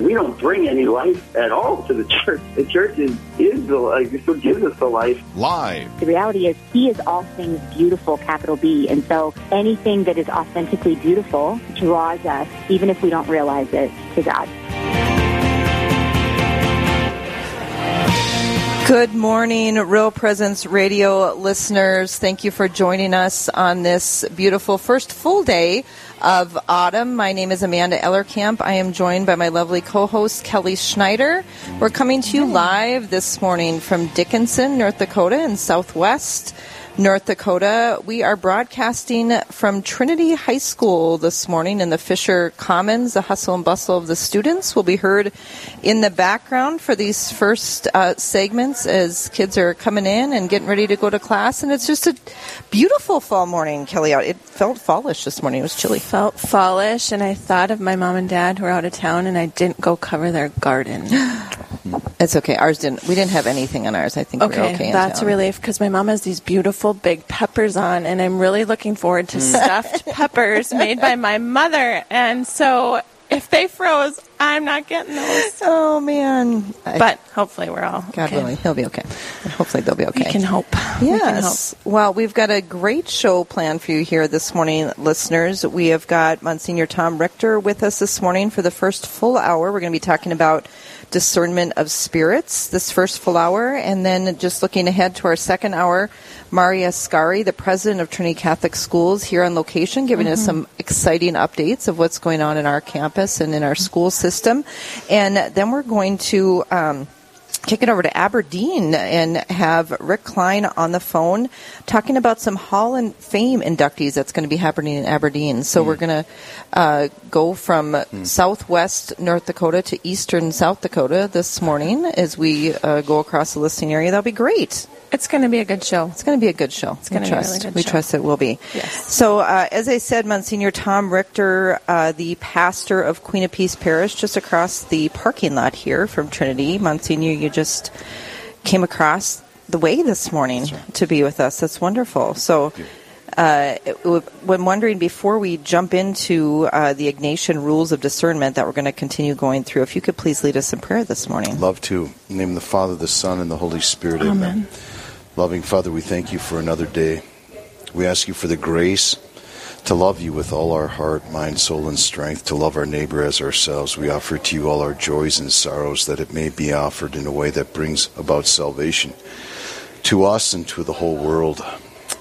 We don't bring any life at all to the church. The church is, is the life. It's what gives us the life. Live. The reality is, He is all things beautiful, capital B. And so anything that is authentically beautiful draws us, even if we don't realize it, to God. Good morning, Real Presence Radio listeners. Thank you for joining us on this beautiful first full day of autumn. My name is Amanda Ellerkamp. I am joined by my lovely co-host Kelly Schneider. We're coming to you live this morning from Dickinson, North Dakota, in Southwest. North Dakota. We are broadcasting from Trinity High School this morning in the Fisher Commons. The hustle and bustle of the students will be heard in the background for these first uh, segments as kids are coming in and getting ready to go to class. And it's just a beautiful fall morning, Kelly. Out. It felt fallish this morning. It was chilly. Felt fallish, and I thought of my mom and dad who are out of town, and I didn't go cover their garden. It's okay. Ours didn't. We didn't have anything on ours. I think okay, we're okay. that's a relief because my mom has these beautiful big peppers on, and I'm really looking forward to mm. stuffed peppers made by my mother. And so, if they froze, I'm not getting those. Oh man! But hopefully, we're all God okay. willing, he'll be okay. Hopefully, they'll be okay. We can hope. We can hope. Yes. Well, we've got a great show planned for you here this morning, listeners. We have got Monsignor Tom Richter with us this morning for the first full hour. We're going to be talking about discernment of spirits this first full hour, and then just looking ahead to our second hour, Maria Scari, the president of Trinity Catholic Schools, here on location, giving us some exciting updates of what's going on in our campus and in our school system. And then we're going to. Um, kick it over to Aberdeen and have Rick Klein on the phone talking about some Hall and Fame inductees that's going to be happening in Aberdeen. So we're going to uh, go from southwest North Dakota to eastern South Dakota this morning as we uh, go across the listening area. That'll be great. It's going to be a good show. It's going to be a good show. It's gonna we be a trust. really good we show. trust it will be. Yes. So, uh, as I said, Monsignor Tom Richter, uh, the pastor of Queen of Peace Parish, just across the parking lot here from Trinity. Monsignor, you just came across the way this morning to be with us. That's wonderful. So. Uh, it w- when wondering before we jump into uh, the Ignatian rules of discernment that we're going to continue going through, if you could please lead us in prayer this morning. Love to. In the name of the Father, the Son, and the Holy Spirit. Amen. Loving Father, we thank you for another day. We ask you for the grace to love you with all our heart, mind, soul, and strength, to love our neighbor as ourselves. We offer to you all our joys and sorrows, that it may be offered in a way that brings about salvation to us and to the whole world.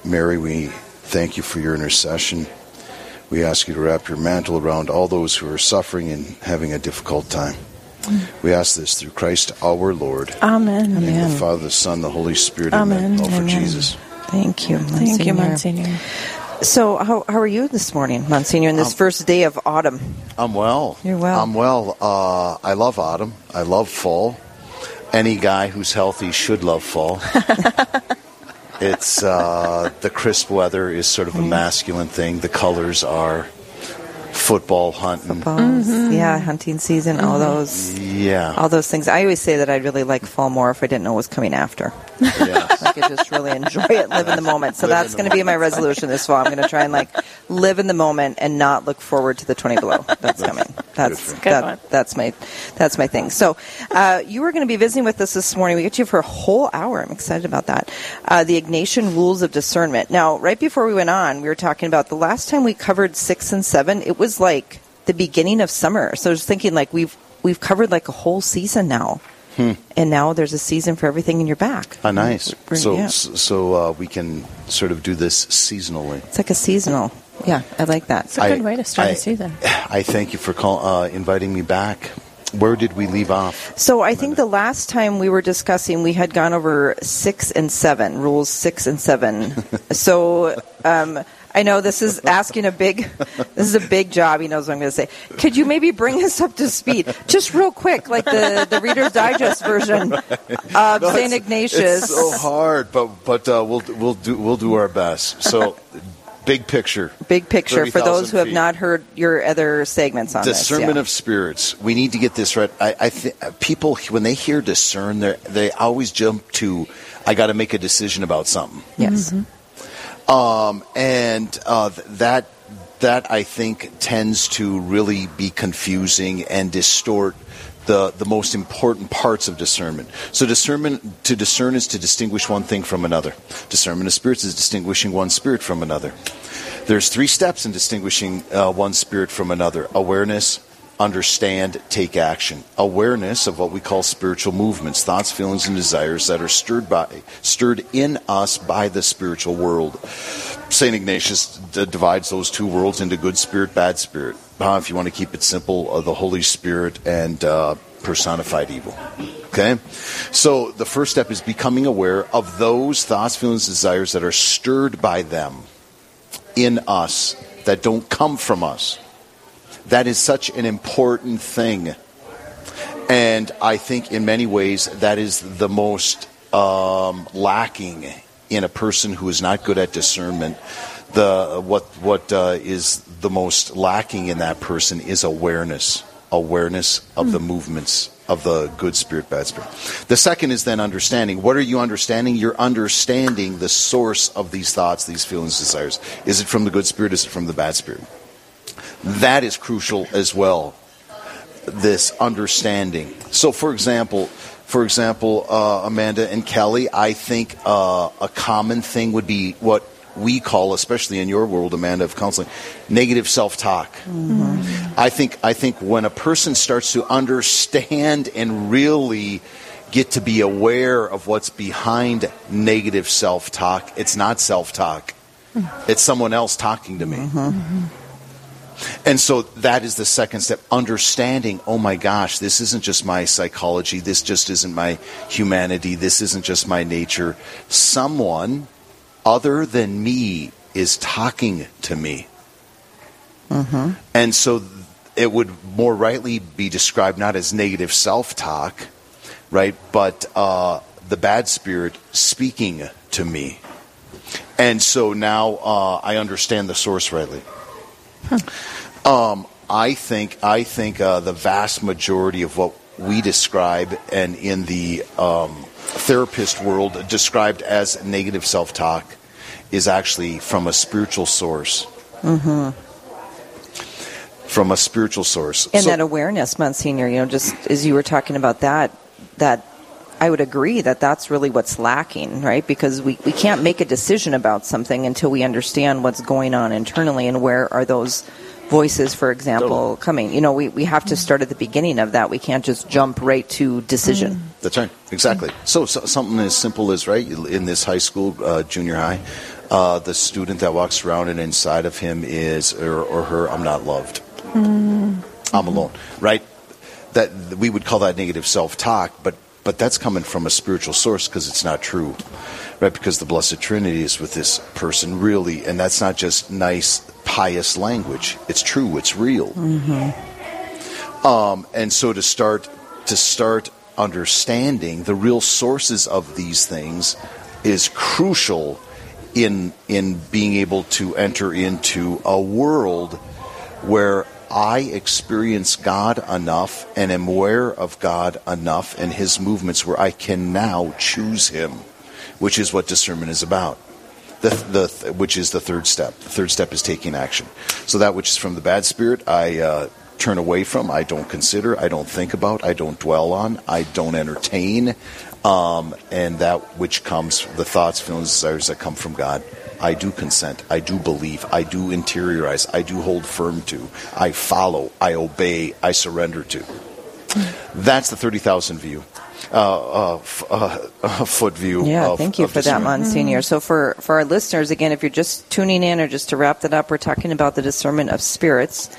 Mary, we thank you for your intercession. We ask you to wrap your mantle around all those who are suffering and having a difficult time. We ask this through Christ our Lord. Amen. In the name of Amen. the Father, the Son, the Holy Spirit. Amen. All for Amen. Jesus. Thank you, Monsignor. Thank you, Monsignor. Monsignor. So, how, how are you this morning, Monsignor, in this first day of autumn? I'm well. You're well. I'm well. Uh, I love autumn. I love fall. Any guy who's healthy should love fall. it's uh, the crisp weather is sort of a masculine thing. The colors are football hunting. Balls, mm-hmm. yeah, hunting season, all mm-hmm. those, Yeah. all those things. I always say that I'd really like fall more if I didn't know what was coming after. Yes. I could just really enjoy it, live in the moment. So that's going to be my resolution this fall. I'm going to try and like live in the moment and not look forward to the 20 below that's coming. That's Good that, one. that's my that's my thing. So uh, you were going to be visiting with us this morning. We get you for a whole hour. I'm excited about that. Uh, the Ignatian rules of discernment. Now, right before we went on, we were talking about the last time we covered six and seven. It was like the beginning of summer. So I was thinking like we've we've covered like a whole season now. And now there's a season for everything in your back. Ah, nice. We're- So, yeah. so so, uh, we can sort of do this seasonally. It's like a seasonal. Yeah, I like that. It's a good I- way to start I- a season. I thank you for call, uh, inviting me back. Where did we leave off? So I think the last time we were discussing, we had gone over six and seven rules, six and seven. so um, I know this is asking a big, this is a big job. He knows what I'm going to say. Could you maybe bring us up to speed, just real quick, like the the Reader's Digest version of Saint Ignatius? It's so hard, but but uh, we'll we'll do we'll do our best. So, big picture. Big picture for those who have feet. not heard your other segments on discernment this. yeah. of spirits. We need to get this right. I, I think people when they hear discern, they they always jump to, I got to make a decision about something. yes. Um, and uh, that that I think tends to really be confusing and distort the the most important parts of discernment. So discernment to discern is to distinguish one thing from another. Discernment of spirits is distinguishing one spirit from another. There's three steps in distinguishing uh, one spirit from another: awareness, understand, take action. Awareness of what we call spiritual movements, thoughts, feelings, and desires that are stirred by stirred in us by the spiritual world. St. Ignatius d- divides those two worlds into good spirit, bad spirit. Uh, if you want to keep it simple, uh, the Holy Spirit and uh, personified evil. Okay? So the first step is becoming aware of those thoughts, feelings, desires that are stirred by them in us, that don't come from us. That is such an important thing. And I think in many ways that is the most um, lacking in a person who is not good at discernment. The what what uh, is the most lacking in that person is awareness, awareness of the movements of the good spirit, bad spirit. The second is then understanding. What are you understanding? You're understanding the source of these thoughts, these feelings, desires. Is it from the good spirit? Is it from the bad spirit? That is crucial as well. This understanding. So, for example, for example, uh, Amanda and Kelly, I think uh, a common thing would be what we call, especially in your world, Amanda, of counseling, negative self-talk. I think I think when a person starts to understand and really get to be aware of what's behind negative self-talk, it's not self-talk. It's someone else talking to me. And so that is the second step understanding, oh my gosh, this isn't just my psychology, this just isn't my humanity, this isn't just my nature. Someone other than me is talking to me. And so it would more rightly be described not as negative self talk, right, but uh, the bad spirit speaking to me. And so now uh, I understand the source rightly. Um, I think I think uh, the vast majority of what we describe and in the um, therapist world described as negative self-talk is actually from a spiritual source. From a spiritual source. And So- that awareness, Monsignor, you know, just as you were talking about that, that I would agree that that's really what's lacking, right? Because we, we can't make a decision about something until we understand what's going on internally and where are those voices, for example, coming. You know, we, we have to start at the beginning of that. We can't just jump right to decision. That's right. Exactly. So, so something as simple as right in this high school, uh, junior high, uh, the student that walks around and inside of him is or, or her, I'm not loved. I'm alone. Right. That we would call that negative self-talk, but but that's coming from a spiritual source because it's not true, right? Because the Blessed Trinity is with this person really, and that's not just nice pious language. It's true. It's real. Um, and so to start to start understanding the real sources of these things is crucial in in being able to enter into a world where I experience God enough and am aware of God enough and His movements where I can now choose Him, which is what discernment is about. The, the, which is the third step. The third step is taking action. So that which is from the bad spirit, I uh, turn away from, I don't consider, I don't think about, I don't dwell on, I don't entertain, um, and that which comes, the thoughts, feelings, desires that come from God, I do consent, I do believe, I do interiorize, I do hold firm to, I follow, I obey, I surrender to. That's the 30,000 view. Uh, uh, f- uh, foot view. Yeah, of- thank you for that. Monsignor. So, for, for our listeners, again, if you're just tuning in or just to wrap that up, we're talking about the discernment of spirits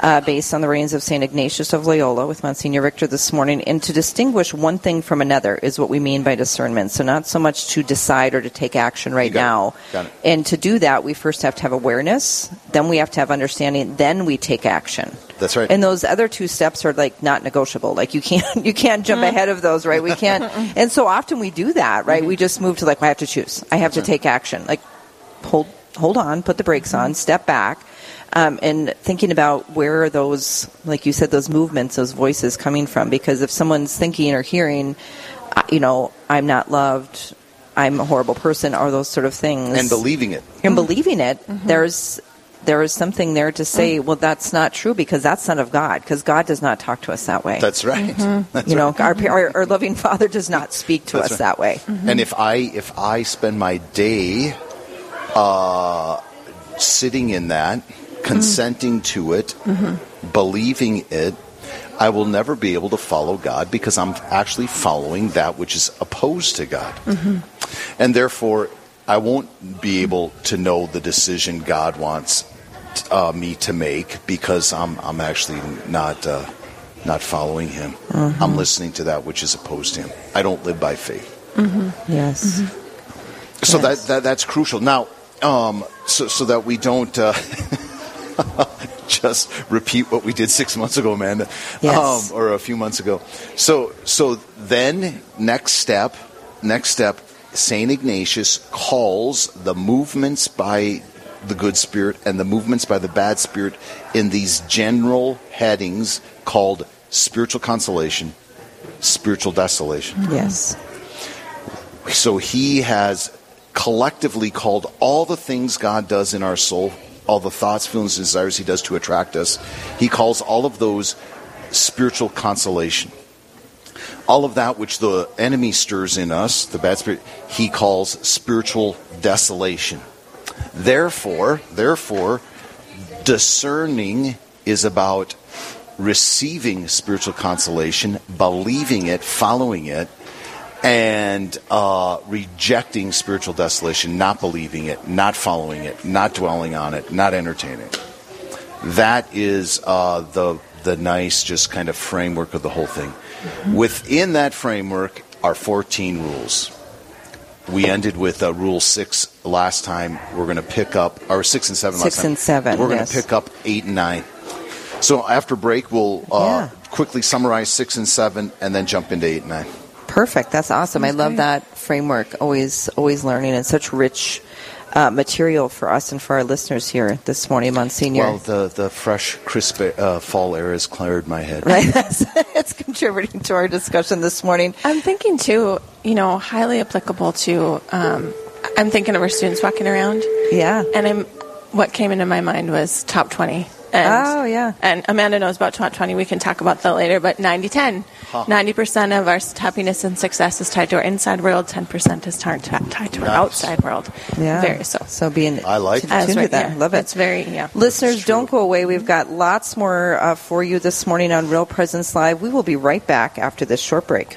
uh, based on the reigns of St. Ignatius of Loyola with Monsignor Richter this morning. And to distinguish one thing from another is what we mean by discernment. So, not so much to decide or to take action right You got it. now. Got it. And to do that, we first have to have awareness, then we have to have understanding, then we take action. That's right. And those other two steps are like not negotiable. Like you can't you can't jump mm-hmm. ahead of those, right? We can't. Mm-hmm. and so often we do that, right? Mm-hmm. We just move to like I have to choose. I have to take action. Like hold hold on, put the brakes on, step back, um, and thinking about where are those, like you said, those movements, those voices coming from. Because if someone's thinking or hearing, uh, you know, I'm not loved, I'm a horrible person, or those sort of things, And believing it. and believing it, there's there is something there to say, well, that's not true because that's not of God, because God does not talk to us that way. That's right. That's you know, right. our, our our loving Father does not speak to That's us right. that way. And if I if I spend my day uh, sitting in that, consenting to it, believing it, I will never be able to follow God because I'm actually following that which is opposed to God. And therefore, I won't be able to know the decision God wants uh, me to make because I'm I'm actually not uh, not following Him. I'm listening to that which is opposed to Him. I don't live by faith. Yes. So Yes. that, that that's crucial. Now, um, so so that we don't uh, just repeat what we did six months ago, Amanda, Yes. um, or a few months ago. So so then next step, next step, Saint Ignatius calls the movements by the good spirit and the movements by the bad spirit in these general headings called spiritual consolation, spiritual desolation. Yes. So he has collectively called all the things God does in our soul, all the thoughts, feelings, and desires he does to attract us, he calls all of those spiritual consolation. All of that which the enemy stirs in us, the bad spirit, he calls spiritual desolation. Therefore, therefore, discerning is about receiving spiritual consolation, believing it, following it, and uh, rejecting spiritual desolation, not believing it, not following it, not dwelling on it, not entertaining it. That is uh, the the nice, just kind of framework of the whole thing. Within that framework are 14 rules. We ended with uh, rule six last time. We're going to pick up, or six and seven last Six time. and seven, We're going to pick up eight and nine. So after break, we'll uh, Yeah. quickly summarize six and seven, and then jump into eight and nine. Perfect. That's awesome. I love that framework. Always, always learning and such rich uh, material for us and for our listeners here this morning, Monsignor. Well, the, the fresh, crisp uh, fall air has cleared my head. right? That's, it's contributing to our discussion this morning. I'm thinking too, you know, highly applicable to. Um, I'm thinking of our students walking around, Yeah. and I'm. What came into my mind was top 20. And, Oh, yeah. And Amanda knows about top 20. We can talk about that later. But 90 10. 90% of our happiness and success is tied to our inside world, 10% is tied to, tied to our Nice. outside world. Yeah. Very so. So being I like tuned it. Right that. there. Love it. It's very, yeah. Listeners, don't go away. We've got lots more uh, for you this morning on Real Presence Live. We will be right back after this short break.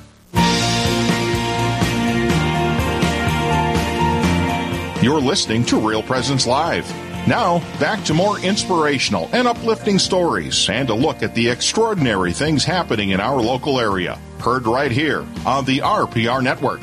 You're listening to Real Presence Live. Now, back to more inspirational and uplifting stories and a look at the extraordinary things happening in our local area. Heard right here on the RPR Network.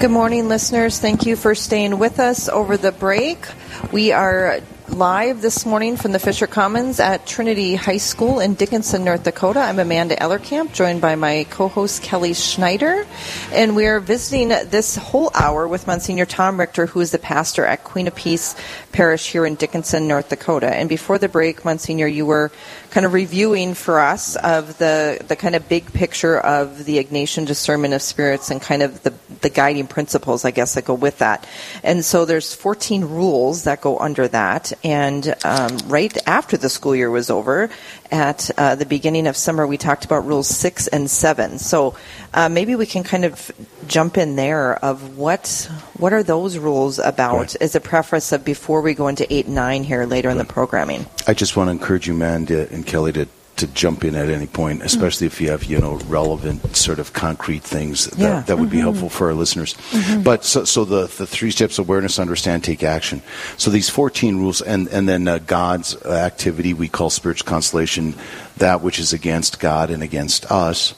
Good morning, listeners. Thank you for staying with us over the break. We are live this morning from the Fisher Commons at Trinity High School in Dickinson, North Dakota. I'm Amanda Ellerkamp, joined by my co-host Kelly Schneider, and we are visiting this whole hour with Monsignor Tom Richter, who is the pastor at Queen of Peace Parish here in Dickinson, North Dakota. And before the break, Monsignor, you were kind of reviewing for us of the the kind of big picture of the Ignatian discernment of spirits and kind of the the guiding principles, I guess, that go with that. And so there's 14 rules that go under that. And um, right after the school year was over, at uh, the beginning of summer, we talked about rules six and seven. So uh, maybe we can kind of jump in there of what what are those rules about Right. as a preface of before we go into eight and nine here later in the programming. I just want to encourage you, man, to, and Kelly, to, to jump in at any point, especially if you have, you know, relevant sort of concrete things that, Yeah. that would be Mhm. helpful for our listeners. Mhm. But so, so the, the three steps awareness, understand, take action. So these 14 rules, and, and then uh, God's activity we call spiritual consolation, that which is against God and against us.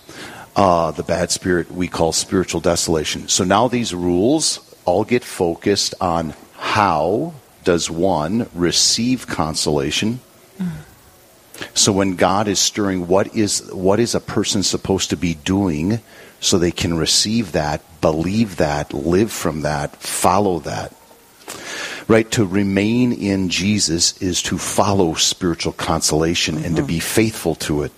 Uh, the bad spirit we call spiritual desolation. So now these rules all get focused on how does one receive consolation. So when God is stirring, what is what is a person supposed to be doing so they can receive that, believe that, live from that, follow that? Right? To remain in Jesus is to follow spiritual consolation and to be faithful to it.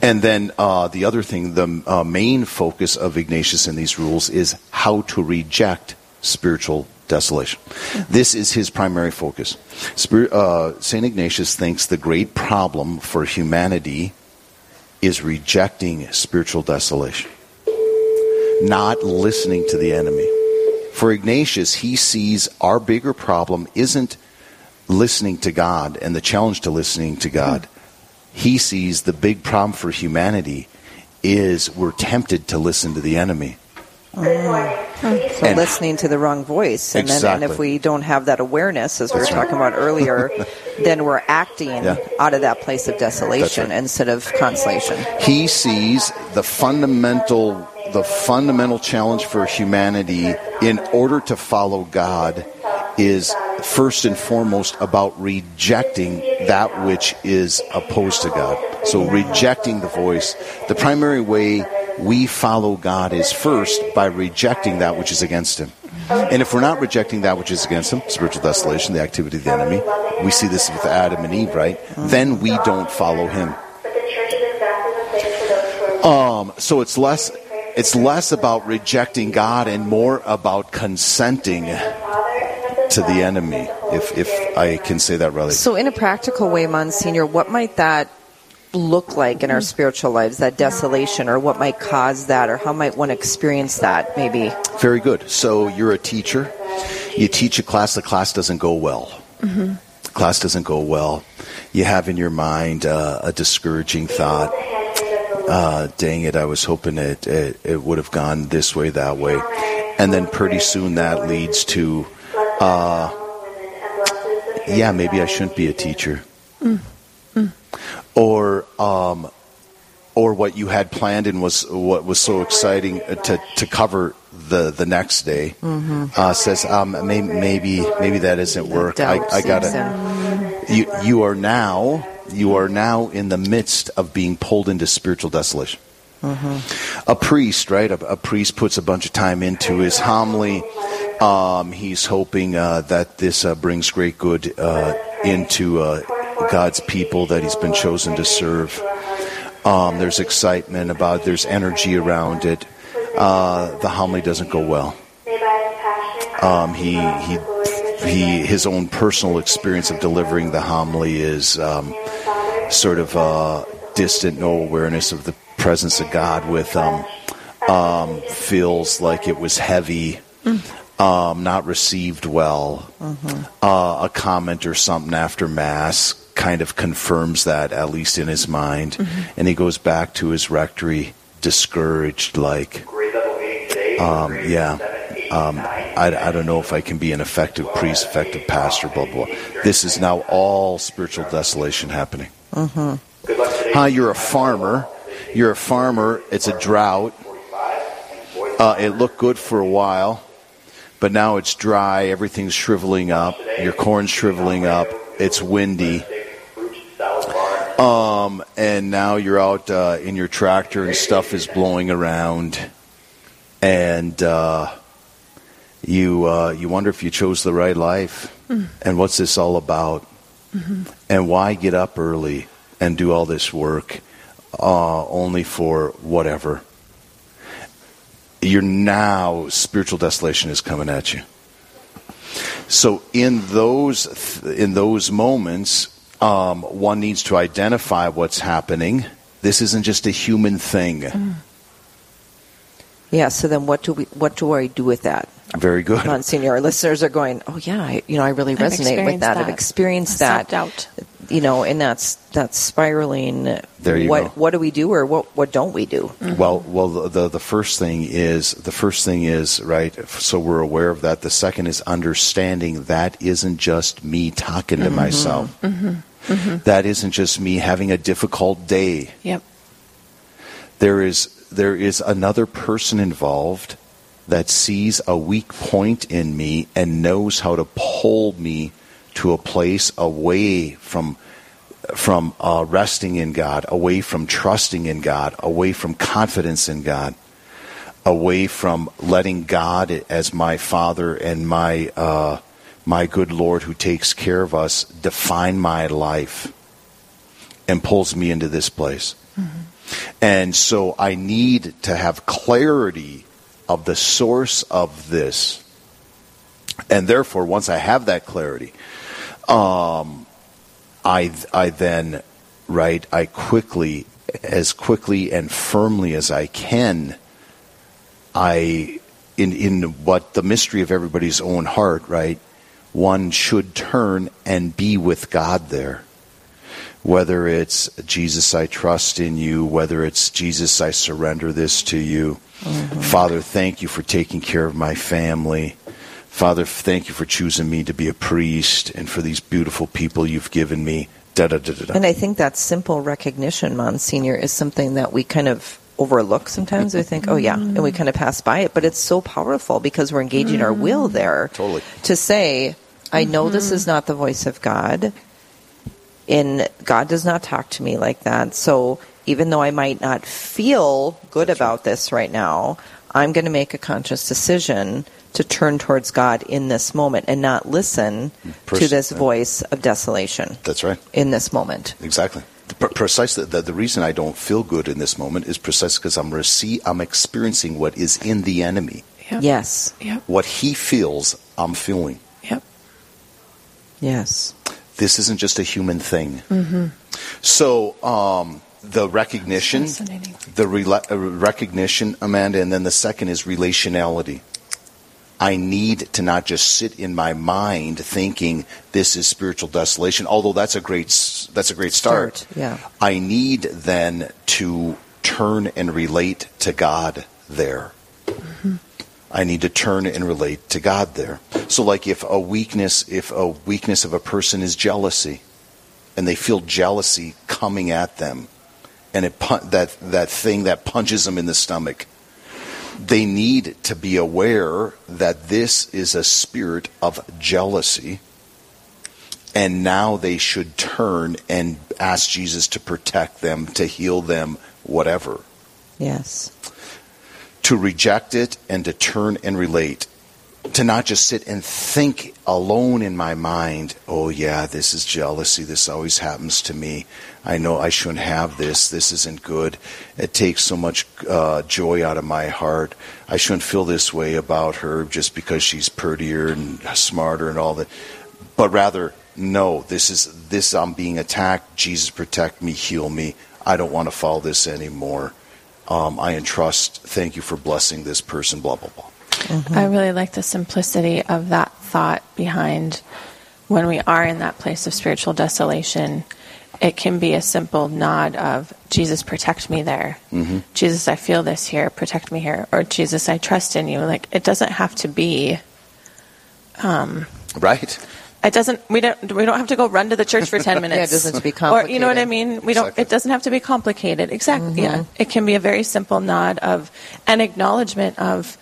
And then uh, the other thing, the uh, main focus of Ignatius in these rules is how to reject spiritual desolation. This is his primary focus. Spir- uh, St. Ignatius thinks the great problem for humanity is rejecting spiritual desolation, not listening to the enemy. For Ignatius, he sees our bigger problem isn't listening to God and the challenge to listening to God. He sees the big problem for humanity is we're tempted to listen to the enemy. Mm. So And- listening to the wrong voice, and then and if we don't have that awareness, as we were talking about earlier, then we're acting Yeah. out of that place of desolation right. instead of consolation. He sees the fundamental the fundamental challenge for humanity in order to follow God is first and foremost about rejecting that which is opposed to God. So rejecting the voice. The primary way we follow God is first by rejecting that which is against him. And if we're not rejecting that which is against him, spiritual desolation, the activity of the enemy, we see this with Adam and Eve, right? Then we don't follow him. Um, so it's less it's less about rejecting God and more about consenting to the enemy, if if I can say that really. So, in a practical way, Monsignor, what might that look like in our spiritual lives, that desolation, or what might cause that, or how might one experience that, maybe? Very good. So you're a teacher. You teach a class. The class doesn't go well. Mm-hmm. Class doesn't go well. You have in your mind uh, a discouraging thought. Uh, dang it! I was hoping it, it it would have gone this way, that way, and then pretty soon that leads to, uh, yeah, maybe I shouldn't be a teacher. Or um, or what you had planned and was what was so exciting uh, to to cover the the next day Mm-hmm. uh, says um, may, maybe maybe that isn't work. I, I got seeps to. You you are now you are now in the midst of being pulled into spiritual desolation. A priest, right? A, a priest puts a bunch of time into his homily. Um, he's hoping uh, that this uh, brings great good uh, into uh, God's people that he's been chosen to serve. Um, there's excitement about. There's energy around it. Uh, the homily doesn't go well. Um, he he he. His own personal experience of delivering the homily is um, sort of uh, distant, no awareness of the presence of God with um, um, feels like it was heavy, um, not received well. Uh, a comment or something after Mass kind of confirms that, at least in his mind. And he goes back to his rectory discouraged, like, um, yeah. Um, I, I don't know if I can be an effective priest, effective pastor, blah, blah. This is now all spiritual desolation happening. Mm-hmm. Hi, you're a farmer. You're a farmer. It's a drought. Uh, it looked good for a while, but now it's dry. Everything's shriveling up. Your corn's shriveling up. It's windy. Um, and now you're out uh, in your tractor and stuff is blowing around, and uh, you uh, you wonder if you chose the right life, Mm. and what's this all about, Mhm. and why get up early and do all this work uh, only for whatever. You're now spiritual desolation is coming at you. So in those in those moments, um, one needs to identify what's happening. This isn't just a human thing. Mm. Yeah. So then, what do we? What do I do with that? Very good. Monsignor, our listeners are going, oh yeah, I, you know, I really I've resonate with experienced that. I've that. experienced that. Self-doubt. You know, and that's that's spiraling. There you what go. what do we do, or what what don't we do? Well, well, the, the the first thing is the first thing is right. So we're aware of that. The second is understanding that isn't just me talking to myself. Mm-hmm. Mm-hmm. That isn't just me having a difficult day. Yep. There is there is another person involved that sees a weak point in me and knows how to pull me to a place away from from uh, resting in God, away from trusting in God, away from confidence in God, away from letting God as my Father and my uh, my good Lord who takes care of us define my life and pulls me into this place. And so I need to have clarity of the source of this. And therefore, once I have that clarity, um, I, I then, right, I quickly, as quickly and firmly as I can, I, in, in what the mystery of everybody's own heart, right, one should turn and be with God there whether it's Jesus, I trust in you, whether it's Jesus, I surrender this to you. Father, thank you for taking care of my family. Father, thank you for choosing me to be a priest and for these beautiful people you've given me. Da da da da. da. And I think that simple recognition, Monsignor, is something that we kind of overlook sometimes. we think, oh, yeah, and we kind of pass by it. But it's so powerful because we're engaging our will mm. there Totally. to say, I know this mm-hmm. is not the voice of God, and God does not talk to me like that. So even though I might not feel good about this right now, I'm going to make a conscious decision to turn towards God in this moment and not listen Pers- to this voice of desolation That's right. in this moment. Exactly. Pre- precisely. The, the reason I don't feel good in this moment is precisely because I'm rece- I'm experiencing what is in the enemy. Yep. Yes. Yep. What he feels, I'm feeling. Yep. Yes. This isn't just a human thing. Mm-hmm. So um, the recognition, the rela- uh, recognition, Amanda, and then the second is relationality. I need to not just sit in my mind thinking this is spiritual desolation, although that's a great that's a great start. Start, yeah. I need then to turn and relate to God there. I need to turn and relate to God there. So like if a weakness if a weakness of a person is jealousy and they feel jealousy coming at them and it pun- that that thing that punches them in the stomach they need to be aware that this is a spirit of jealousy and now they should turn and ask Jesus to protect them to heal them whatever Yes. to reject it and to turn and relate to not just sit and think alone in my mind, oh, yeah, this is jealousy. This always happens to me. I know I shouldn't have this. This isn't good. It takes so much uh, joy out of my heart. I shouldn't feel this way about her just because she's prettier and smarter and all that. But rather, no, this is this. I'm being attacked. Jesus, protect me, heal me. I don't want to follow this anymore. Um, I entrust. Thank you for blessing this person. Blah blah blah. Mm-hmm. I really like the simplicity of that thought behind when we are in that place of spiritual desolation. It can be a simple nod of, Jesus, protect me there. Mm-hmm. Jesus, I feel this here, protect me here. Or, Jesus, I trust in you. Like, it doesn't have to be. Um, right. It doesn't. We don't. We don't have to go run to the church for ten minutes. yeah, it doesn't have to be complicated. Or you know what I mean. We don't. Exactly. It doesn't have to be complicated. Exactly. Mhm. Yeah. It can be a very simple nod of an acknowledgement of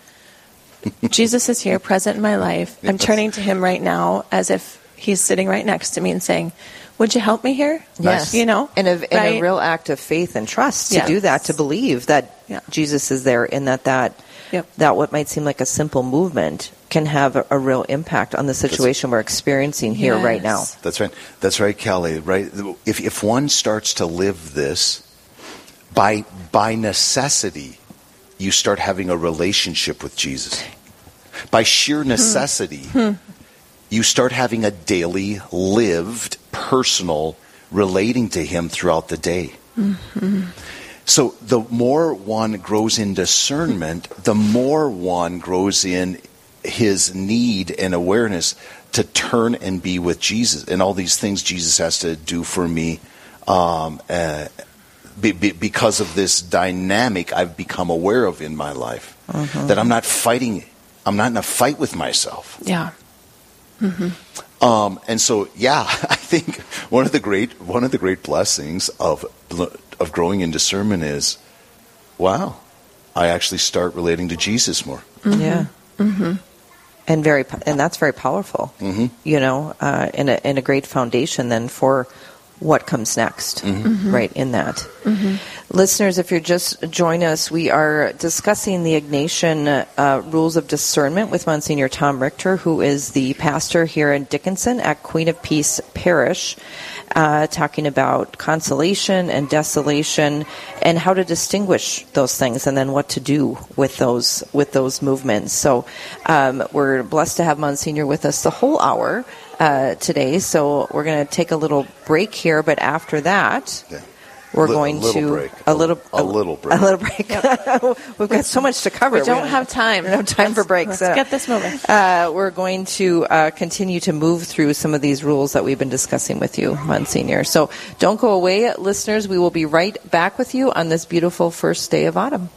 Jesus is here, present in my life. I'm turning to Him right now as if He's sitting right next to me and saying, "Would you help me here?" Yes. You know, and a, and a real act of faith and trust to Yes. do that, to believe that Yeah. Jesus is there and that that, Yep. that what might seem like a simple movement can have a, a real impact on the situation we're experiencing here right now. That's right. That's right, Kelly. Right. If if one starts to live this, by by necessity, you start having a relationship with Jesus. By sheer hmm. necessity, hmm. you start having a daily, lived, personal relating to Him throughout the day. So the more one grows in discernment, the more one grows in his need and awareness to turn and be with Jesus and all these things Jesus has to do for me. Um, uh, be, be, because of this dynamic I've become aware of in my life, that I'm not fighting, I'm not in a fight with myself. Yeah. Um, and so, yeah, I think one of the great one of the great blessings of of growing in discernment is, wow, I actually start relating to Jesus more. Yeah. Mm-hmm. And very, and that's very powerful. Mhm. You know, uh, and a and a great foundation then for what comes next, right in that. Listeners, if you're just joining us, we are discussing the Ignatian uh, rules of discernment with Monsignor Tom Richter, who is the pastor here in Dickinson at Queen of Peace Parish, uh, talking about consolation and desolation and how to distinguish those things, and then what to do with those with those movements. So, um, we're blessed to have Monsignor with us the whole hour uh, today. So we're going to take a little break here, but after that. Yeah. We're Li- a going to break. a A- little a little break. A little break. We've got so much to cover. We don't have time. No don't have time for breaks. Let's get this moving. Uh, we're going to uh, continue to move through some of these rules that we've been discussing with you, Monsignor. So don't go away, listeners. We will be right back with you on this beautiful first day of autumn.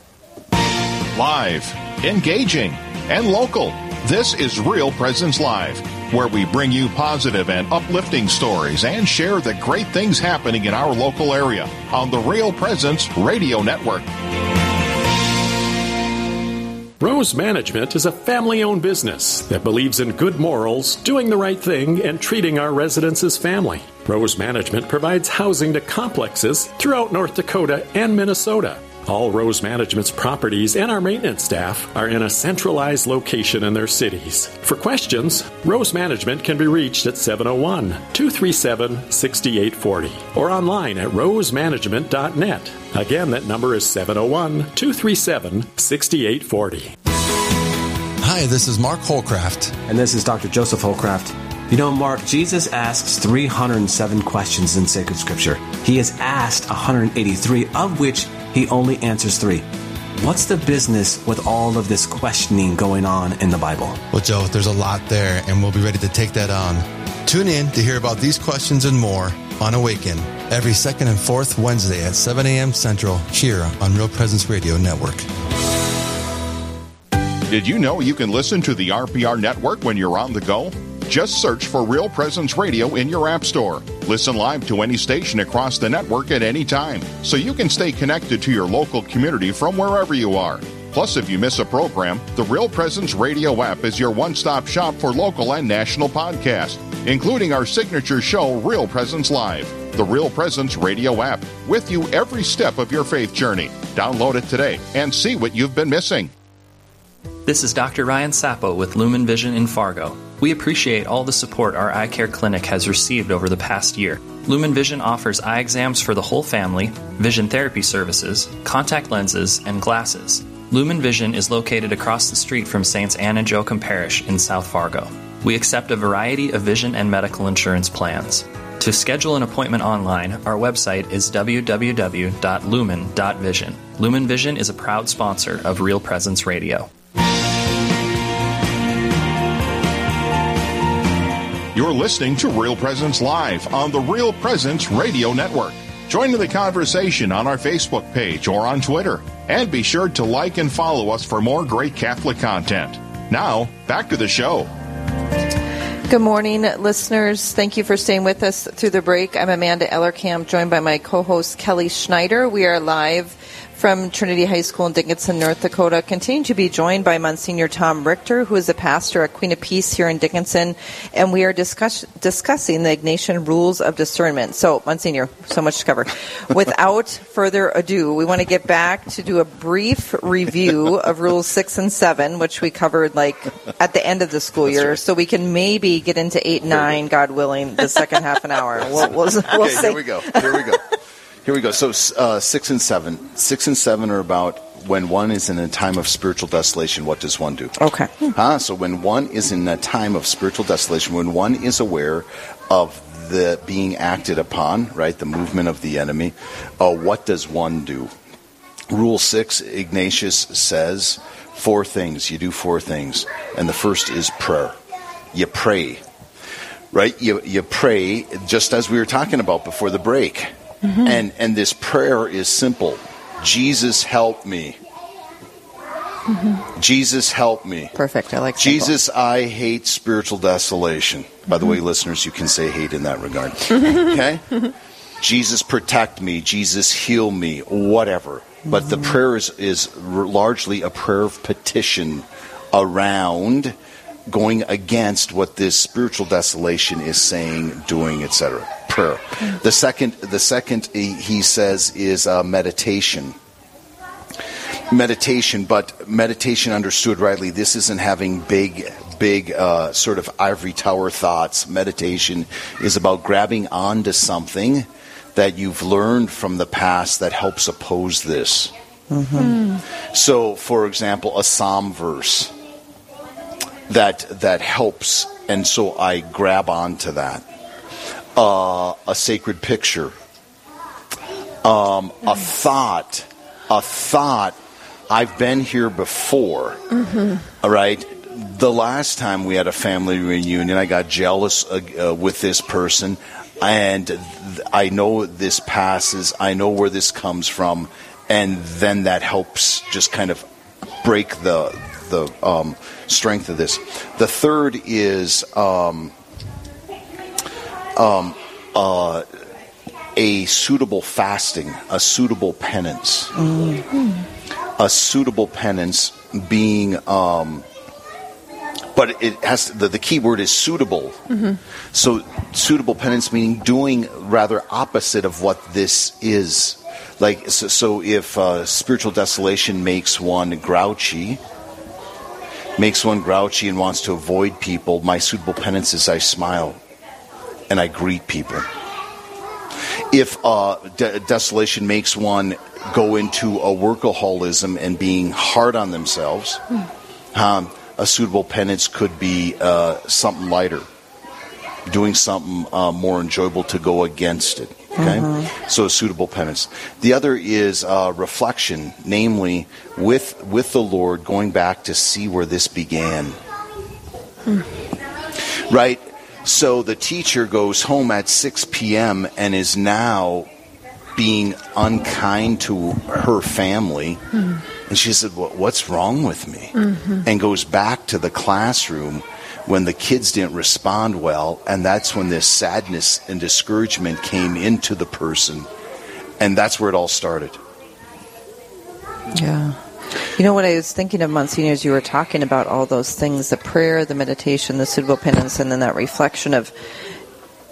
Live, engaging, and local. This is Real Presence Live, where we bring you positive and uplifting stories and share the great things happening in our local area on the Real Presence Radio Network. Rose Management is a family owned business that believes in good morals, doing the right thing, and treating our residents as family. Rose Management provides housing to complexes throughout North Dakota and Minnesota. All Rose Management's properties and our maintenance staff are in a centralized location in their cities. For questions, Rose Management can be reached at 701 237 6840 or online at rosemanagement.net. Again, that number is 701 237 6840. Hi, this is Mark Holcraft. And this is Dr. Joseph Holcraft. You know, Mark, Jesus asks 307 questions in sacred scripture. He has asked 183, of which he only answers three. What's the business with all of this questioning going on in the Bible? Well, Joe, there's a lot there, and we'll be ready to take that on. Tune in to hear about these questions and more on Awaken every second and fourth Wednesday at 7 a.m. Central here on Real Presence Radio Network. Did you know you can listen to the RPR network when you're on the go? Just search for Real Presence Radio in your App Store. Listen live to any station across the network at any time, so you can stay connected to your local community from wherever you are. Plus, if you miss a program, the Real Presence Radio app is your one stop shop for local and national podcasts, including our signature show, Real Presence Live. The Real Presence Radio app, with you every step of your faith journey. Download it today and see what you've been missing. This is Dr. Ryan Sappo with Lumen Vision in Fargo. We appreciate all the support our eye care clinic has received over the past year. Lumen Vision offers eye exams for the whole family, vision therapy services, contact lenses, and glasses. Lumen Vision is located across the street from Saints Anne and Joachim Parish in South Fargo. We accept a variety of vision and medical insurance plans. To schedule an appointment online, our website is www.lumen.vision. Lumen Vision is a proud sponsor of Real Presence Radio. You're listening to Real Presence Live on the Real Presence Radio Network. Join in the conversation on our Facebook page or on Twitter. And be sure to like and follow us for more great Catholic content. Now, back to the show. Good morning, listeners. Thank you for staying with us through the break. I'm Amanda Ellerkamp, joined by my co-host Kelly Schneider. We are live from Trinity High School in Dickinson, North Dakota. Continue to be joined by Monsignor Tom Richter, who is a pastor at Queen of Peace here in Dickinson, and we are discuss- discussing the Ignatian rules of discernment. So, Monsignor, so much to cover. Without further ado, we want to get back to do a brief review of Rules 6 and 7, which we covered like at the end of the school year, right. so we can maybe get into 8 9, God willing, the second half an hour. We'll, we'll, we'll okay, here we go. Here we go. Here we go. So uh, six and seven. Six and seven are about when one is in a time of spiritual desolation. What does one do? Okay. Huh? So when one is in a time of spiritual desolation, when one is aware of the being acted upon, right, the movement of the enemy, uh, what does one do? Rule six, Ignatius says four things. You do four things, and the first is prayer. You pray, right? You you pray just as we were talking about before the break Mm-hmm. And and this prayer is simple. Jesus help me. Mm-hmm. Jesus help me. Perfect. I like that. Jesus. I hate spiritual desolation. By mm-hmm. the way, listeners, you can say hate in that regard. okay. Jesus protect me. Jesus heal me. Whatever. But the mm-hmm. prayer is, is largely a prayer of petition around going against what this spiritual desolation is saying, doing, etc prayer. The second, the second he says is uh, meditation. Meditation, but meditation understood rightly, this isn't having big, big uh, sort of ivory tower thoughts. Meditation is about grabbing onto something that you've learned from the past that helps oppose this. Mm-hmm. So, for example, a psalm verse that that helps, and so I grab onto that uh, a sacred picture, um, a thought, a thought. I've been here before. Mm-hmm. All right. The last time we had a family reunion, I got jealous uh, uh, with this person, and th- I know this passes. I know where this comes from, and then that helps just kind of break the the um, strength of this. The third is um, um, uh, a suitable fasting, a suitable penance, mm-hmm. a suitable penance being. Um, but it has the, the key word is suitable. Mm-hmm. So suitable penance meaning doing rather opposite of what this is. Like so, so if uh, spiritual desolation makes one grouchy, makes one grouchy and wants to avoid people, my suitable penance is I smile and I greet people. If uh, de- desolation makes one go into a workaholism and being hard on themselves, hmm. um, a suitable penance could be uh, something lighter, doing something uh, more enjoyable to go against it. Okay, mm-hmm. so a suitable penance. The other is uh, reflection, namely with with the Lord, going back to see where this began. Hmm. Right, so the teacher goes home at 6 p.m. and is now being unkind to her family. Mm-hmm. And she said, well, What's wrong with me? Mm-hmm. And goes back to the classroom when the kids didn't respond well. And that's when this sadness and discouragement came into the person. And that's where it all started. Yeah. You know what I was thinking of, Monsignor, as you were talking about all those things the prayer, the meditation, the suitable penance, and then that reflection of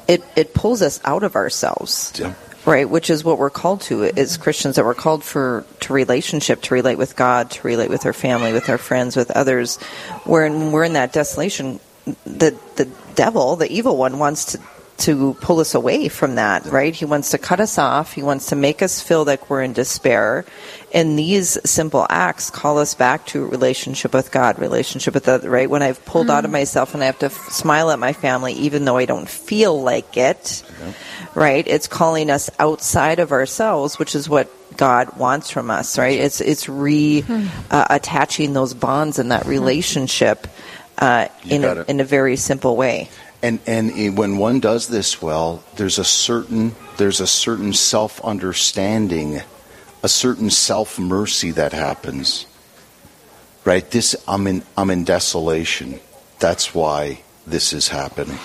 it, it pulls us out of ourselves. Yeah. right which is what we're called to as christians that we're called for to relationship to relate with god to relate with our family with our friends with others when we're in that desolation the the devil the evil one wants to to pull us away from that, right? He wants to cut us off. He wants to make us feel like we're in despair. And these simple acts call us back to relationship with God, relationship with other, right? When I've pulled out of mm. myself and I have to f- smile at my family, even though I don't feel like it, right? It's calling us outside of ourselves, which is what God wants from us, right? It's it's re hmm. uh, attaching those bonds in that hmm. relationship uh, in a, in a very simple way. And and when one does this well, there's a certain there's a certain self understanding, a certain self mercy that happens. Right? This I'm in I'm in desolation. That's why this is happening.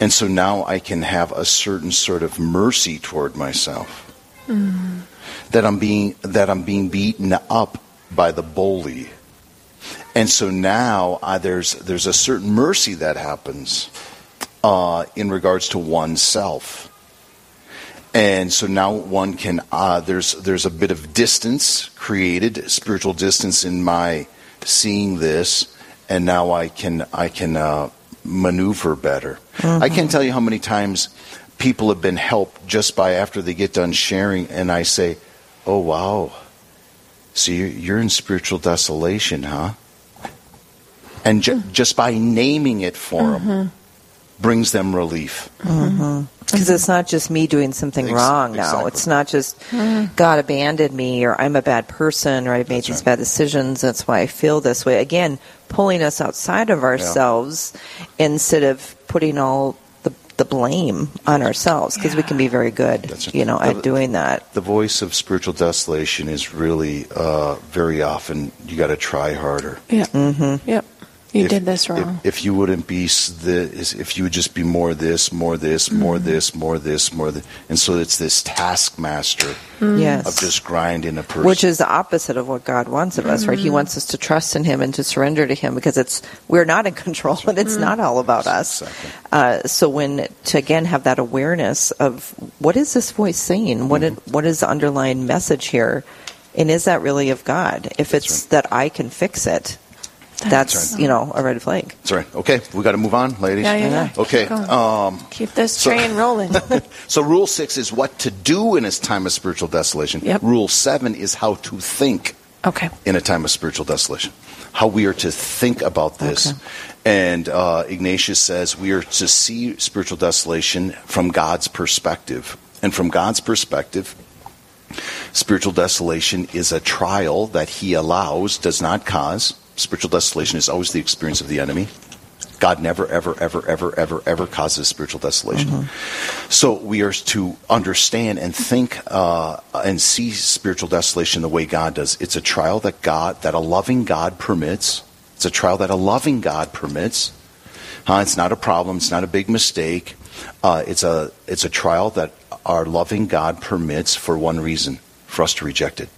And so now I can have a certain sort of mercy toward myself. That I'm being that I'm being beaten up by the bully. And so now uh, there's there's a certain mercy that happens uh, in regards to oneself. And so now one can uh, there's there's a bit of distance created, spiritual distance in my seeing this, and now I can I can uh, maneuver better. I can't tell you how many times people have been helped just by after they get done sharing, and I say, "Oh wow, so you're, you're in spiritual desolation, huh?" And ju- just by naming it for them brings them relief. Because it's not just me doing something Ex- wrong now. exactly. It's not just God abandoned me or I'm a bad person or I've made these bad decisions. That's why I feel this way. Again, pulling us outside of ourselves instead of putting all the, the blame on ourselves because we can be very good, you know, at doing that. The voice of spiritual desolation is really uh, very often you got to try harder. Yep. Mm-hmm. Yep. You If- did this wrong. If, if you wouldn't be s- this, if you would just be more this, more this, more Mm-hmm. this, more this, more this, and so it's this taskmaster Yes. of just grinding a person. Which is the opposite of what God wants of us, right? He Mm-hmm. wants us to trust in Him and to surrender to Him because it's we're not in control and it's not all about us. Uh, so when to again have that awareness of what is this voice saying? What it, what is the underlying message here? And is that really of God? If it's that I can fix it, that's, That's right. you know a red flag. That's right. Okay, we got to move on, ladies. Yeah, yeah, yeah. Okay. Keep. Um, Keep this so- train rolling. so rule six is what to do in a time of spiritual desolation. Yep. Rule seven is how to think okay. in a time of spiritual desolation. How we are to think about this. And uh, Ignatius says we are to see spiritual desolation from God's perspective. And from God's perspective, spiritual desolation is a trial that he allows, does not cause. Spiritual desolation is always the experience of the enemy. God never, ever, ever, ever, ever, ever causes spiritual desolation. So we are to understand and think uh, and see spiritual desolation the way God does. It's a trial that God, that a loving God permits. It's a trial that a loving God permits. Uh, it's not a problem. It's not a big mistake. Uh, it's a it's a trial that our loving God permits for one reason: for us to reject it.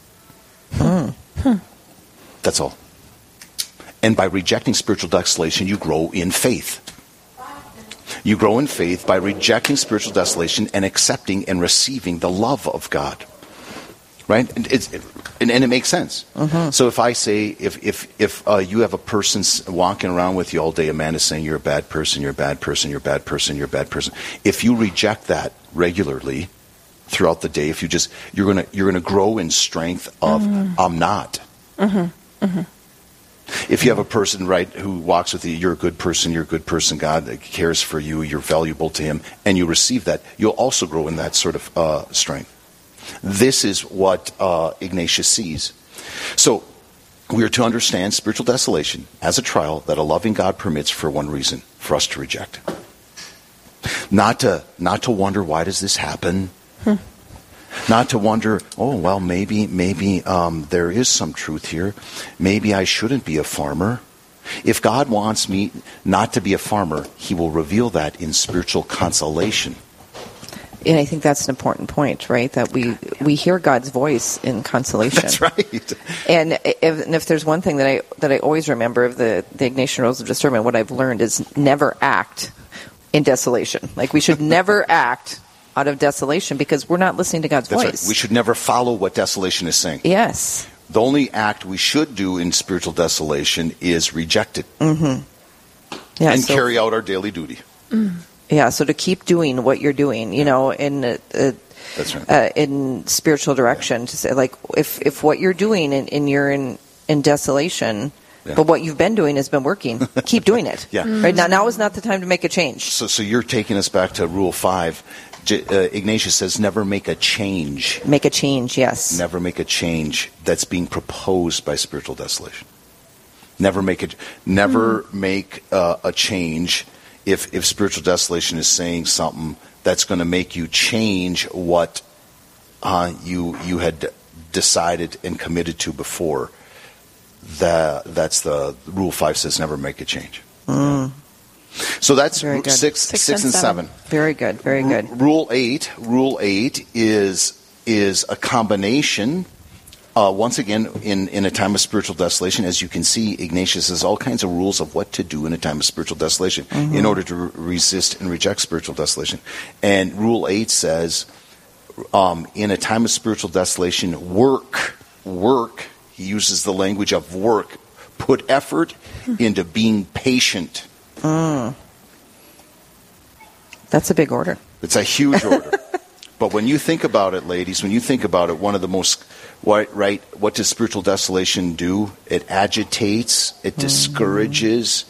That's all. And by rejecting spiritual desolation, you grow in faith. You grow in faith by rejecting spiritual desolation and accepting and receiving the love of God. Right? And, it's, and, and it makes sense. Mm-hmm. So if I say, if, if, if uh, you have a person walking around with you all day, a man is saying you're a bad person, you're a bad person, you're a bad person, you're a bad person, if you reject that regularly throughout the day, if you just, you're going to you're gonna grow in strength of, mm-hmm. I'm not. Mm-hmm. If you have a person, right, who walks with you, you're a good person, you're a good person, God cares for you, you're valuable to Him, and you receive that, you'll also grow in that sort of uh, strength. This is what uh, Ignatius sees. So, we are to understand spiritual desolation as a trial that a loving God permits for one reason for us to reject. Not to, not to wonder, why does this happen? Not to wonder, oh, well, maybe, maybe um, there is some truth here. Maybe I shouldn't be a farmer. If God wants me not to be a farmer, He will reveal that in spiritual consolation. And I think that's an important point, right? That we we hear God's voice in consolation. That's right. And if, and if there's one thing that I that I always remember of the the Ignatian rules of discernment, what I've learned is never act in desolation. Like we should never act out of desolation because we're not listening to God's That's voice. right. We should never follow what desolation is saying. yes. The only act we should do in spiritual desolation is reject it Mm-hmm. Yeah. and so- carry out our daily duty. Yeah. So to keep doing what you're doing, you know, in uh, uh, right. uh, in spiritual direction, to say like if if what you're doing and, and you're in in desolation. Yeah. But what you've been doing has been working. Keep doing it. Yeah. Right now, now is not the time to make a change. So, so you're taking us back to Rule Five. J- uh, Ignatius says, "Never make a change. Make a change. Yes. Never make a change that's being proposed by spiritual desolation. Never make it. Never make uh, a change if if spiritual desolation is saying something that's going to make you change what uh, you you had decided and committed to before. That that's the Rule Five says, never make a change. Mm. So that's good. six, six, and seven. Very good. Very good. Rule eight. Rule eight is is a combination. Uh, once again, in, in a time of spiritual desolation, as you can see, Ignatius has all kinds of rules of what to do in a time of spiritual desolation Mhm. in order to re- resist and reject spiritual desolation. And Rule eight says, um, in a time of spiritual desolation, work, work. He uses the language of work. Put effort into being patient. Mm. That's a big order. It's a huge order. but when you think about it, ladies, when you think about it, one of the most what, right? What does spiritual desolation do? It agitates, it discourages,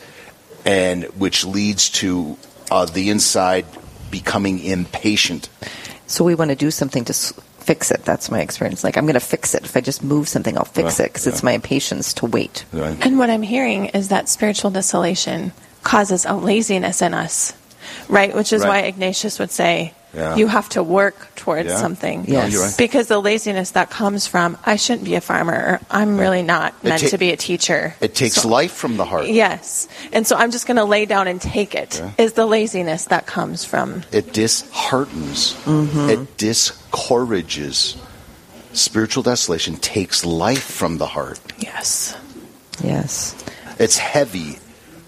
and which leads to uh, the inside becoming impatient. So we want to do something to s- fix it. That's my experience. Like I'm going to fix it. If I just move something, I'll fix Right, it because it's my impatience to wait. And what I'm hearing is that spiritual desolation causes a laziness in us, right? Which is Right. why Ignatius would say, Yeah. you have to work towards Yeah. something. Yes. you're right. Because the laziness that comes from, I shouldn't be a farmer, or I'm really not meant ta- to be a teacher. It takes So- life from the heart. Yes. And so I'm just going to lay down and take it. Is Yeah. the laziness that comes from. It disheartens. Mm-hmm. It discourages. Spiritual desolation takes life from the heart. Yes. Yes. It's heavy.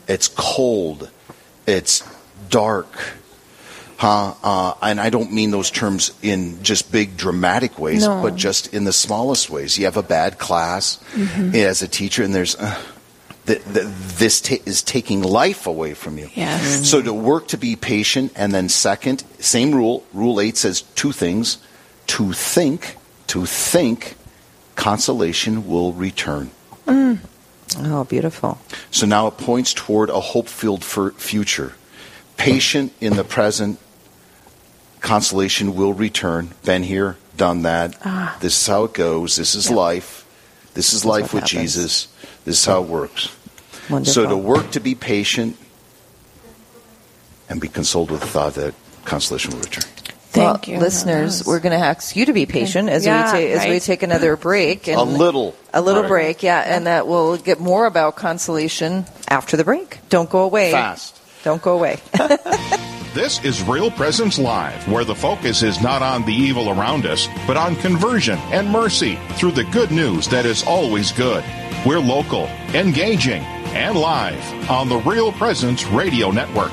It's cold. It's dark. Huh? Uh, and I don't mean those terms in just big dramatic ways, No. but just in the smallest ways. You have a bad class Mhm. as a teacher, and there's uh, th- th- this ta- is taking life away from you. Yes. So to work to be patient, and then second, same rule. Rule eight says two things: to think, to think, consolation will return. Mm. Oh, beautiful. So now it points toward a hope-filled future. Patient in the present, consolation will return. Been here, done that. Ah. This is how it goes. This is life. This is life with happens. Jesus. This is how it works. Wonderful. So to work to be patient and be consoled with the thought that consolation will return. Thank well, you. listeners. We're going to ask you to be patient as Yeah, we ta- as we take another break. And A little. a little Right. break, yeah, and that we'll get more about consolation after the break. Don't go away. Fast. Don't go away. This is Real Presence Live, where the focus is not on the evil around us, but on conversion and mercy through the good news that is always good. We're local, engaging, and live on the Real Presence Radio Network.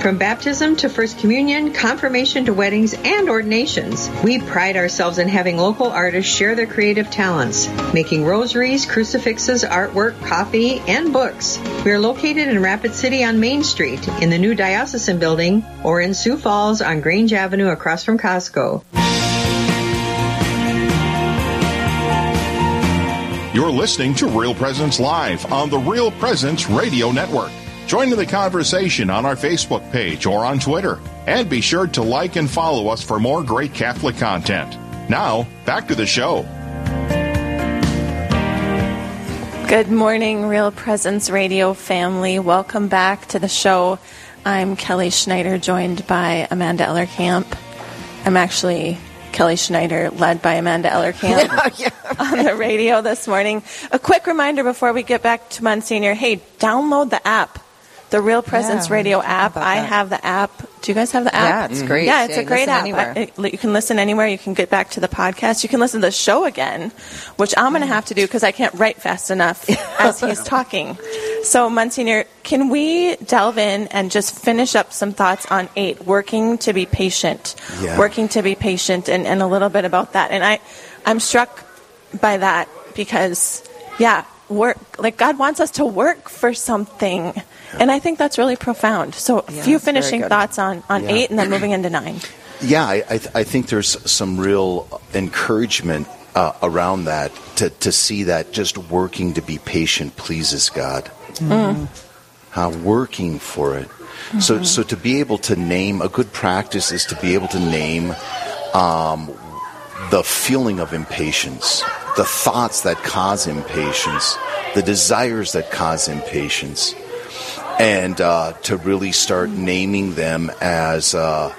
From baptism to First Communion, confirmation to weddings, and ordinations, we pride ourselves in having local artists share their creative talents, making rosaries, crucifixes, artwork, coffee, and books. We are located in Rapid City on Main Street, in the new Diocesan Building, or in Sioux Falls on Grange Avenue across from Costco. You're listening to Real Presence Live on the Real Presence Radio Network. Join in the conversation on our Facebook page or on Twitter. And be sure to like and follow us for more great Catholic content. Now, back to the show. Good morning, Real Presence Radio family. Welcome back to the show. I'm Kelly Schneider, joined by Amanda Ellercamp. I'm actually Kelly Schneider, led by Amanda Ellercamp oh, on the radio this morning. A quick reminder before we get back to Monsignor hey, download the app. The Real Presence Yeah, Radio app. I have the app. Do you guys have the app? Yeah, it's great. Yeah, it's Yeah, a great app. I- it- you can listen anywhere. You can get back to the podcast. You can listen to the show again, which I'm going to have to do because I can't write fast enough as he's talking. So, Monsignor, can we delve in and just finish up some thoughts on eight, working to be patient, Yeah. working to be patient, and, and a little bit about that. And I, I'm struck by that because, yeah, work like God wants us to work for something, and I think that's really profound. So, a Yeah, few finishing thoughts on on Yeah. eight, and then moving into nine. Yeah, I, I, th- I think there's some real encouragement uh, around that to, to see that just working to be patient pleases God. Mm. Uh, working for it. So, Mhm. so to be able to name a good practice is to be able to name um, the feeling of impatience, the thoughts that cause impatience, the desires that cause impatience, and uh, to really start naming them as uh,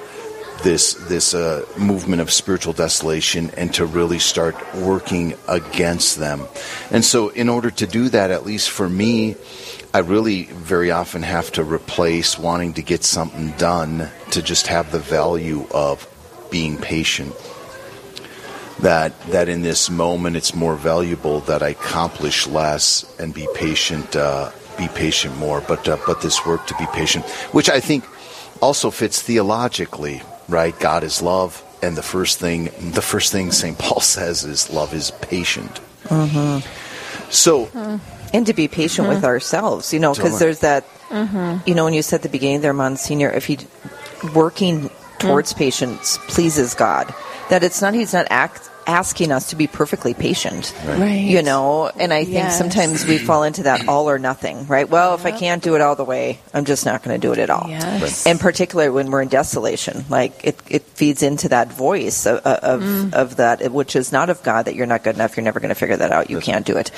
this this uh, movement of spiritual desolation, and to really start working against them. And so, in order to do that, at least for me, I really very often have to replace wanting to get something done to just have the value of being patient. That that in this moment it's more valuable that I accomplish less and be patient, uh, be patient more. But uh, but this work to be patient, which I think also fits theologically, right? God is love, and the first thing the first thing Saint Paul says is love is patient. Mm-hmm. So and to be patient with Mm-hmm. Mhm. ourselves, you know, because there's that, Mhm. you know, when you said at the beginning there, Monsignor, if he working towards patience pleases God, that it's not he's not act, asking us to be perfectly patient, Right. You know, and I think Yes. sometimes we fall into that all or nothing, right? Well, if I can't do it all the way, I'm just not going to do it at all. Yes. Right. And particularly when we're in desolation, like it, it feeds into that voice of of, Mm. of that, which is not of God. That you're not good enough. You're never going to figure that out. You can't do it.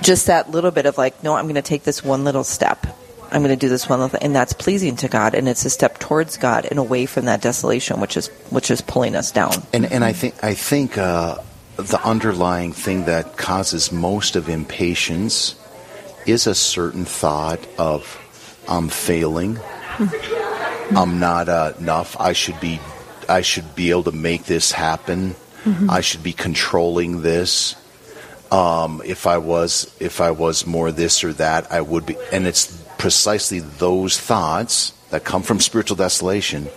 Just that little bit of like, no, I'm going to take this one little step. I'm going to do this one little thing, and that's pleasing to God, and it's a step towards God and away from that desolation, which is which is pulling us down. And and I think I think uh, the underlying thing that causes most of impatience is a certain thought of I'm failing, I'm not uh, enough. I should be I should be able to make this happen. Mhm. I should be controlling this. Um, if I was if I was more this or that, I would be. And it's precisely those thoughts that come from spiritual desolation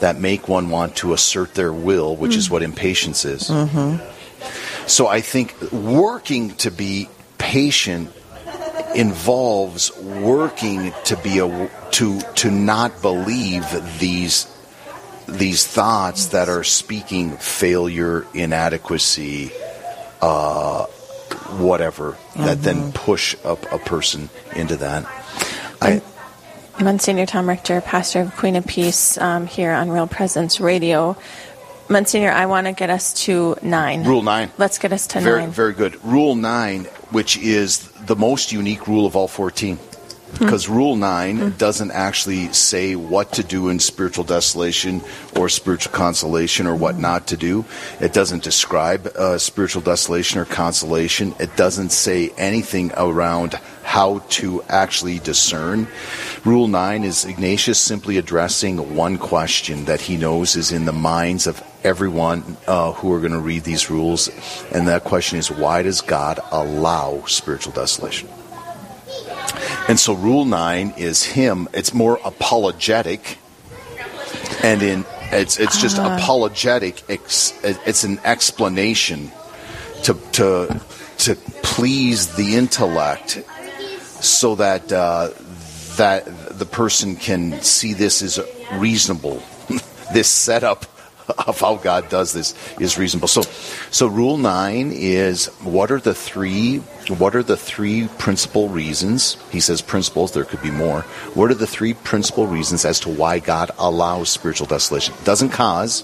that make one want to assert their will, which is Mm. what impatience is. Mm-hmm. So I think working to be patient involves working to be a to to not believe these these thoughts that are speaking failure, inadequacy, uh, whatever that then push up a person into that. I, Monsignor Tom Richter, pastor of Queen of Peace, um, here on Real Presence Radio. Monsignor, I want to get us to nine. Rule nine. Let's get us to very, nine. very good. Rule nine, which is the most unique rule of all 14. Because Rule 9 doesn't actually say what to do in spiritual desolation or spiritual consolation or what not to do. It doesn't describe uh, spiritual desolation or consolation. It doesn't say anything around how to actually discern. Rule 9 is Ignatius simply addressing one question that he knows is in the minds of everyone uh, who are going to read these rules. And that question is why does God allow spiritual desolation? And so rule 9 is him it's more apologetic and in it's it's just Ah. apologetic ex, it's an explanation to to to please the intellect so that uh, that the person can see this as reasonable this setup of how God does this is reasonable. So, so rule nine is what are the three what are the three principal reasons? He says principles. There could be more. What are the three principal reasons as to why God allows spiritual desolation? Doesn't cause,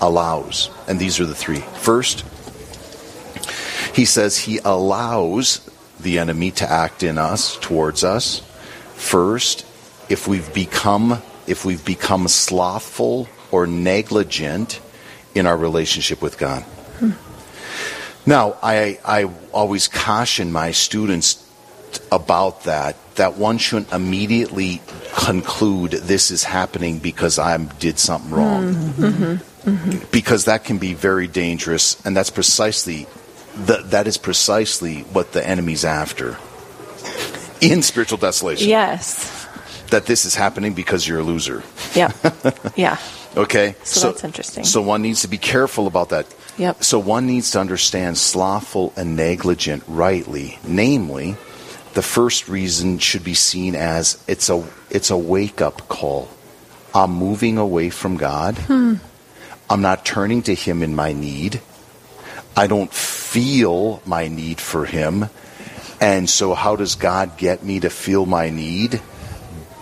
allows, and these are the three. First, he says he allows the enemy to act in us towards us. First, if we've become if we've become slothful or negligent in our relationship with God. Now, I, I always caution my students about that, that one shouldn't immediately conclude this is happening because I did something wrong. Mm-hmm. Because that can be very dangerous, and that's precisely the, that is precisely what the enemy's after in spiritual desolation. Yes. That this is happening because you're a loser. Yep. yeah. Okay, So that's interesting. So one needs to be careful about that. Yep. So one needs to understand slothful and negligent rightly. Namely, the first reason should be seen as it's a it's a wake up call. I'm moving away from God. Hmm. I'm not turning to Him in my need. I don't feel my need for Him. And so, how does God get me to feel my need?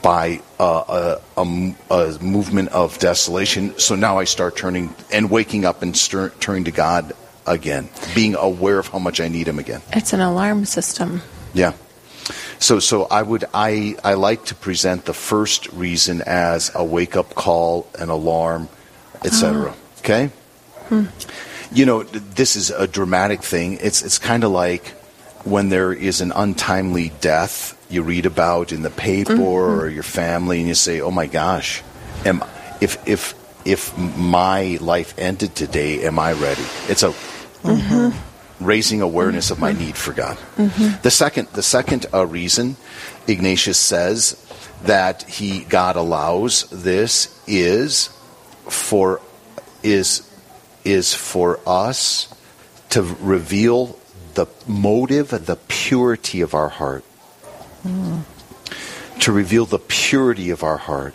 By uh, a, a, a movement of desolation. So now I start turning and waking up and stir, turning to God again, being aware of how much I need Him again. It's an alarm system. Yeah. So so I would I I like to present the first reason as a wake up call, an alarm, etc. Okay? Hmm. You know, this is a dramatic thing. It's it's kind of like when there is an untimely death you read about in the paper Mhm. or your family and you say, "Oh my gosh, am if if if my life ended today, am I ready?" It's a Mm-hmm. raising awareness of my need for God. Mhm. The second, the second uh, reason Ignatius says that he God allows this is for is is for us to reveal the motive, the purity of our heart, to reveal the purity of our heart.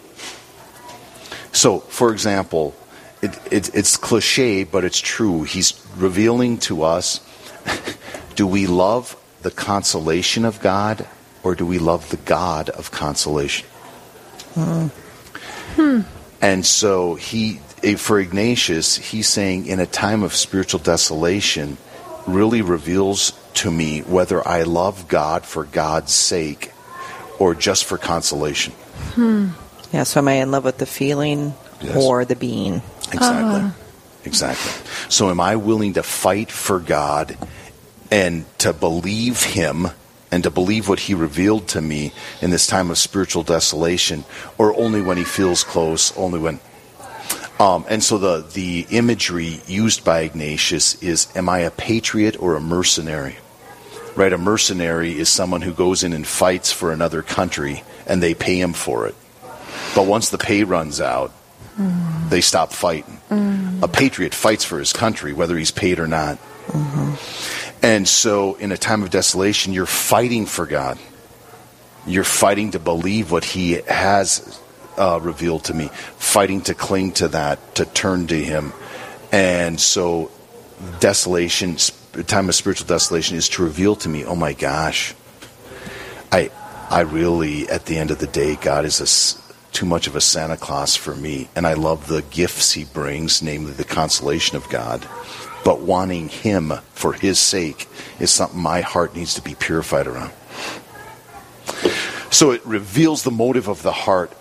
So, for example, it, it, it's cliche, but it's true. He's revealing to us do we love the consolation of God or do we love the God of consolation? Hmm. And so he, eh, for Ignatius, he's saying in a time of spiritual desolation, really reveals to me whether I love God for God's sake or just for consolation. Hmm. Yeah, so am I in love with the feeling Yes. or the being? Exactly. Ah. Exactly. So am I willing to fight for God and to believe Him and to believe what He revealed to me in this time of spiritual desolation, or only when He feels close, only when. Um, and so the, the imagery used by Ignatius is Am I a patriot or a mercenary? Right? A mercenary is someone who goes in and fights for another country and they pay him for it. But once the pay runs out, they stop fighting. A patriot fights for his country, whether he's paid or not. And so, in a time of desolation, you're fighting for God. You're fighting to believe what He has uh, revealed to me, fighting to cling to that, to turn to Him. And so, desolation, time of spiritual desolation, is to reveal to me, oh my gosh, I, I really, at the end of the day, God is a too much of a Santa Claus for me, and I love the gifts He brings, namely the consolation of God. But wanting Him for His sake is something my heart needs to be purified around. So it reveals the motive of the heart.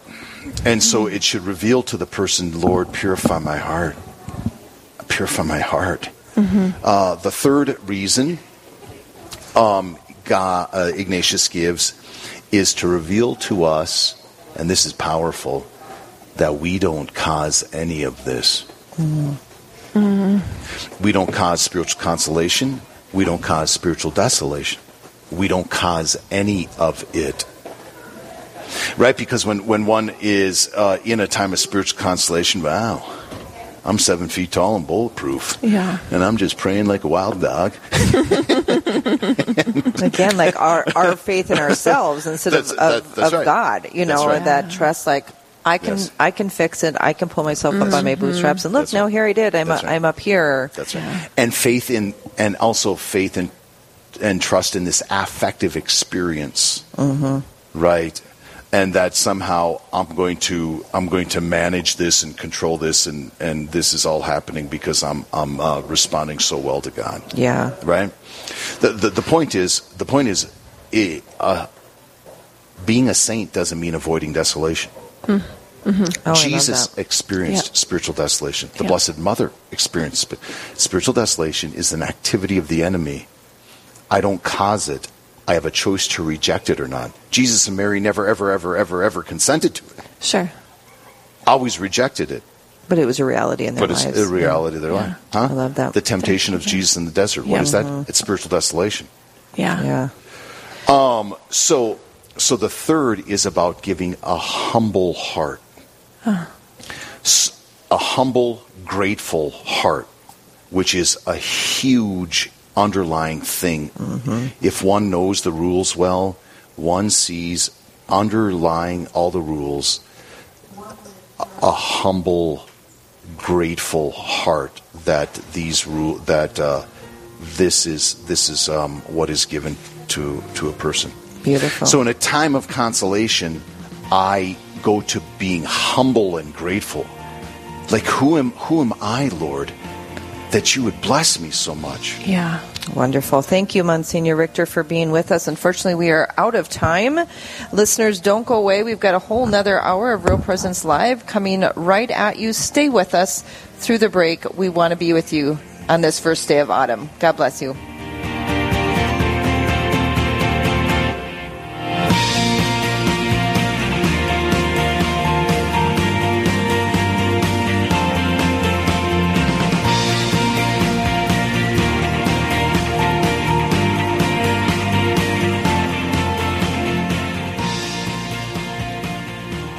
And so it should reveal to the person, Lord, purify my heart. Purify my heart. Uh, the third reason um, God, uh, Ignatius gives is to reveal to us, and this is powerful, that we don't cause any of this. We don't cause spiritual consolation. We don't cause spiritual desolation. We don't cause any of it. Right? Because when, when one is uh, in a time of spiritual consolation, wow, I'm seven feet tall and bulletproof. Yeah. And I'm just praying like a wild dog. Again, like our, our faith in ourselves instead of, That's- of, that- of right. God, you know, right. and that trust, like, I can Yes. I can fix it. I can pull myself up by my bootstraps. And look, That's no, right. here I did. I'm That's a, right. I'm up here. That's right. And faith in, and also faith in, and trust in this affective experience, Mm-hmm. right? And that somehow I'm going to I'm going to manage this and control this, and, and this is all happening because I'm I'm uh, responding so well to God, Yeah. right? The, the the point is the point is, eh, uh, being a saint doesn't mean avoiding desolation. Oh, I love Jesus experienced Yeah. spiritual desolation. The Yeah. Blessed Mother experienced spiritual desolation is an activity of the enemy. I don't cause it. I have a choice to reject it or not. Jesus and Mary never, ever, ever, ever, ever consented to it. Sure. Always rejected it. But it was a reality in their but it's lives. a reality of their life. Huh? I love that. The temptation of Jesus in the desert. What Yeah. is that? Mhm. It's spiritual desolation. Yeah. Yeah. Um, so, so the third is about giving a humble heart. a humble, grateful heart, which is a huge underlying thing. If one knows the rules well, one sees underlying all the rules a, a humble, grateful heart that these rule that uh, this is this is um, what is given to to a person. Beautiful. So in a time of consolation, I go to being humble and grateful. Like who am who am I, Lord, that you would bless me so much? Yeah. Wonderful. Thank you, Monsignor Richter, for being with us. Unfortunately, we are out of time. Listeners, don't go away. We've got a whole nother hour of Real Presence Live coming right at you. Stay with us through the break. We want to be with you on this first day of autumn. God bless you.